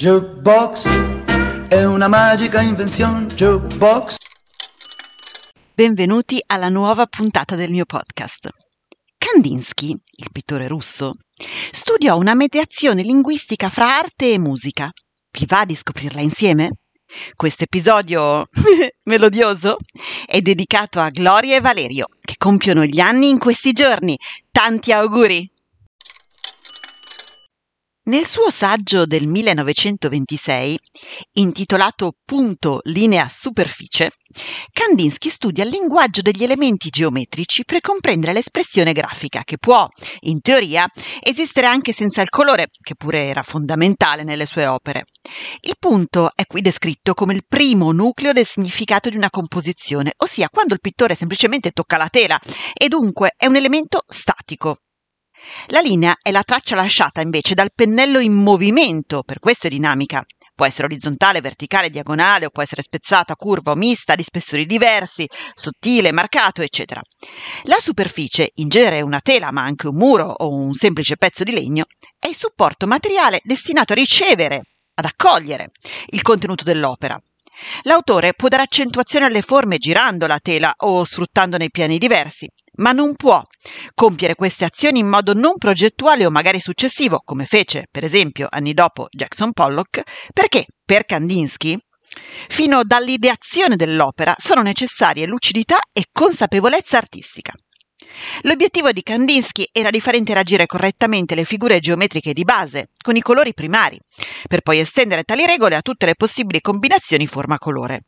Jukebox è una magica invenzione. Jukebox. Benvenuti alla nuova puntata del mio podcast. Kandinsky, il pittore russo, studiò una mediazione linguistica fra arte e musica. Vi va di scoprirla insieme? Questo episodio melodioso è dedicato a Gloria e Valerio, che compiono gli anni in questi giorni. Tanti auguri! Nel suo saggio del 1926, intitolato Punto, linea, superficie, Kandinsky studia il linguaggio degli elementi geometrici per comprendere l'espressione grafica, che può, in teoria, esistere anche senza il colore, che pure era fondamentale nelle sue opere. Il punto è qui descritto come il primo nucleo del significato di una composizione, ossia quando il pittore semplicemente tocca la tela, e dunque è un elemento statico, la linea è la traccia lasciata invece dal pennello in movimento, per questo è dinamica. Può essere orizzontale, verticale, diagonale, o può essere spezzata, curva o mista, di spessori diversi, sottile, marcato, eccetera. La superficie, in genere una tela, ma anche un muro o un semplice pezzo di legno, è il supporto materiale destinato a ricevere, ad accogliere il contenuto dell'opera. L'autore può dare accentuazione alle forme girando la tela o sfruttandone piani diversi ma non può compiere queste azioni in modo non progettuale o magari successivo, come fece, per esempio, anni dopo Jackson Pollock, perché per Kandinsky Fino dall'ideazione dell'opera sono necessarie lucidità e consapevolezza artistica. L'obiettivo di Kandinsky era di far interagire correttamente le figure geometriche di base con i colori primari, per poi estendere tali regole a tutte le possibili combinazioni forma-colore.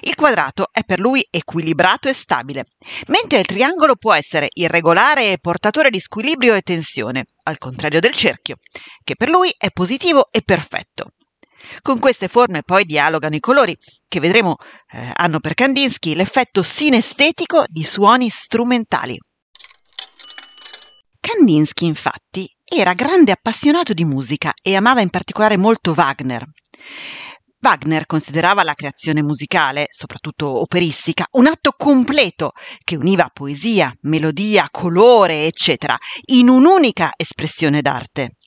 Il quadrato è per lui equilibrato e stabile, mentre il triangolo può essere irregolare e portatore di squilibrio e tensione, al contrario del cerchio, che per lui è positivo e perfetto. Con queste forme poi dialogano i colori, che vedremo eh, hanno per Kandinsky l'effetto sinestetico di suoni strumentali. Kandinsky, infatti, era grande appassionato di musica e amava in particolare molto Wagner. Wagner considerava la creazione musicale, soprattutto operistica, un atto completo che univa poesia, melodia, colore, eccetera, in un'unica espressione d'arte.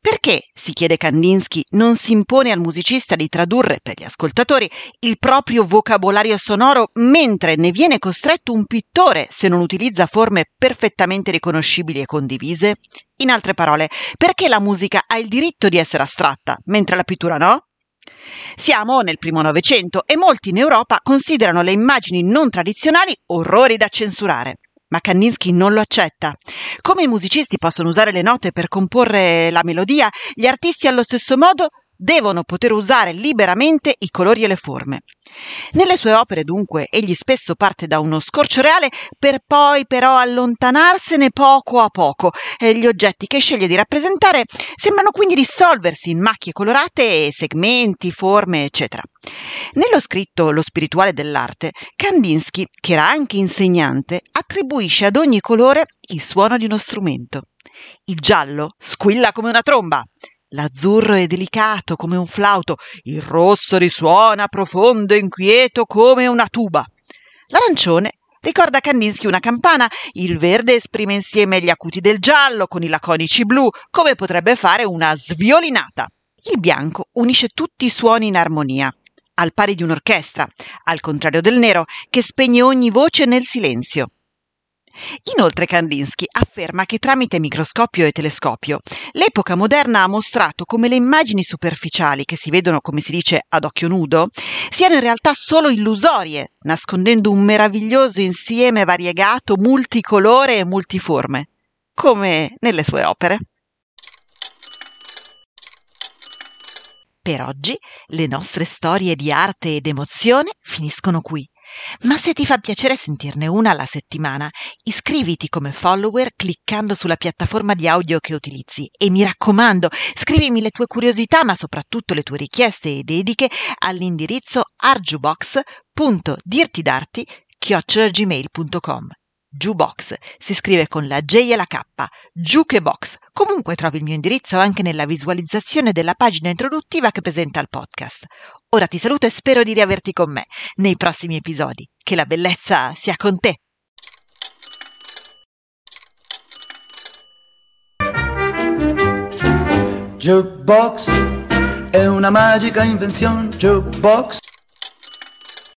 Perché, si chiede Kandinsky, non si impone al musicista di tradurre per gli ascoltatori il proprio vocabolario sonoro mentre ne viene costretto un pittore se non utilizza forme perfettamente riconoscibili e condivise? In altre parole, perché la musica ha il diritto di essere astratta, mentre la pittura no? Siamo nel primo Novecento e molti in Europa considerano le immagini non tradizionali orrori da censurare. Ma Kandinsky non lo accetta. Come i musicisti possono usare le note per comporre la melodia, gli artisti allo stesso modo devono poter usare liberamente i colori e le forme. Nelle sue opere, dunque, egli spesso parte da uno scorcio reale per poi però allontanarsene poco a poco e gli oggetti che sceglie di rappresentare sembrano quindi dissolversi in macchie colorate, segmenti, forme, eccetera. Nello scritto Lo spirituale dell'arte, Kandinsky, che era anche insegnante, attribuisce ad ogni colore il suono di uno strumento. Il giallo squilla come una tromba, L'azzurro è delicato come un flauto, il rosso risuona profondo e inquieto come una tuba. L'arancione ricorda a Kandinsky una campana, il verde esprime insieme gli acuti del giallo con i laconici blu, come potrebbe fare una sviolinata. Il bianco unisce tutti i suoni in armonia, al pari di un'orchestra, al contrario del nero, che spegne ogni voce nel silenzio. Inoltre Kandinsky afferma che tramite microscopio e telescopio l'epoca moderna ha mostrato come le immagini superficiali che si vedono, come si dice, ad occhio nudo, siano in realtà solo illusorie, nascondendo un meraviglioso insieme variegato, multicolore e multiforme, come nelle sue opere. Per oggi le nostre storie di arte ed emozione finiscono qui. Ma se ti fa piacere sentirne una alla settimana, iscriviti come follower cliccando sulla piattaforma di audio che utilizzi e mi raccomando, scrivimi le tue curiosità, ma soprattutto le tue richieste e dediche all'indirizzo arjubox.dirtidarti.gmail.com Jukebox si scrive con la J e la K, Jukebox. Comunque trovi il mio indirizzo anche nella visualizzazione della pagina introduttiva che presenta il podcast. Ora ti saluto e spero di riaverti con me nei prossimi episodi. Che la bellezza sia con te. Jukebox è una magica invenzione, jukebox.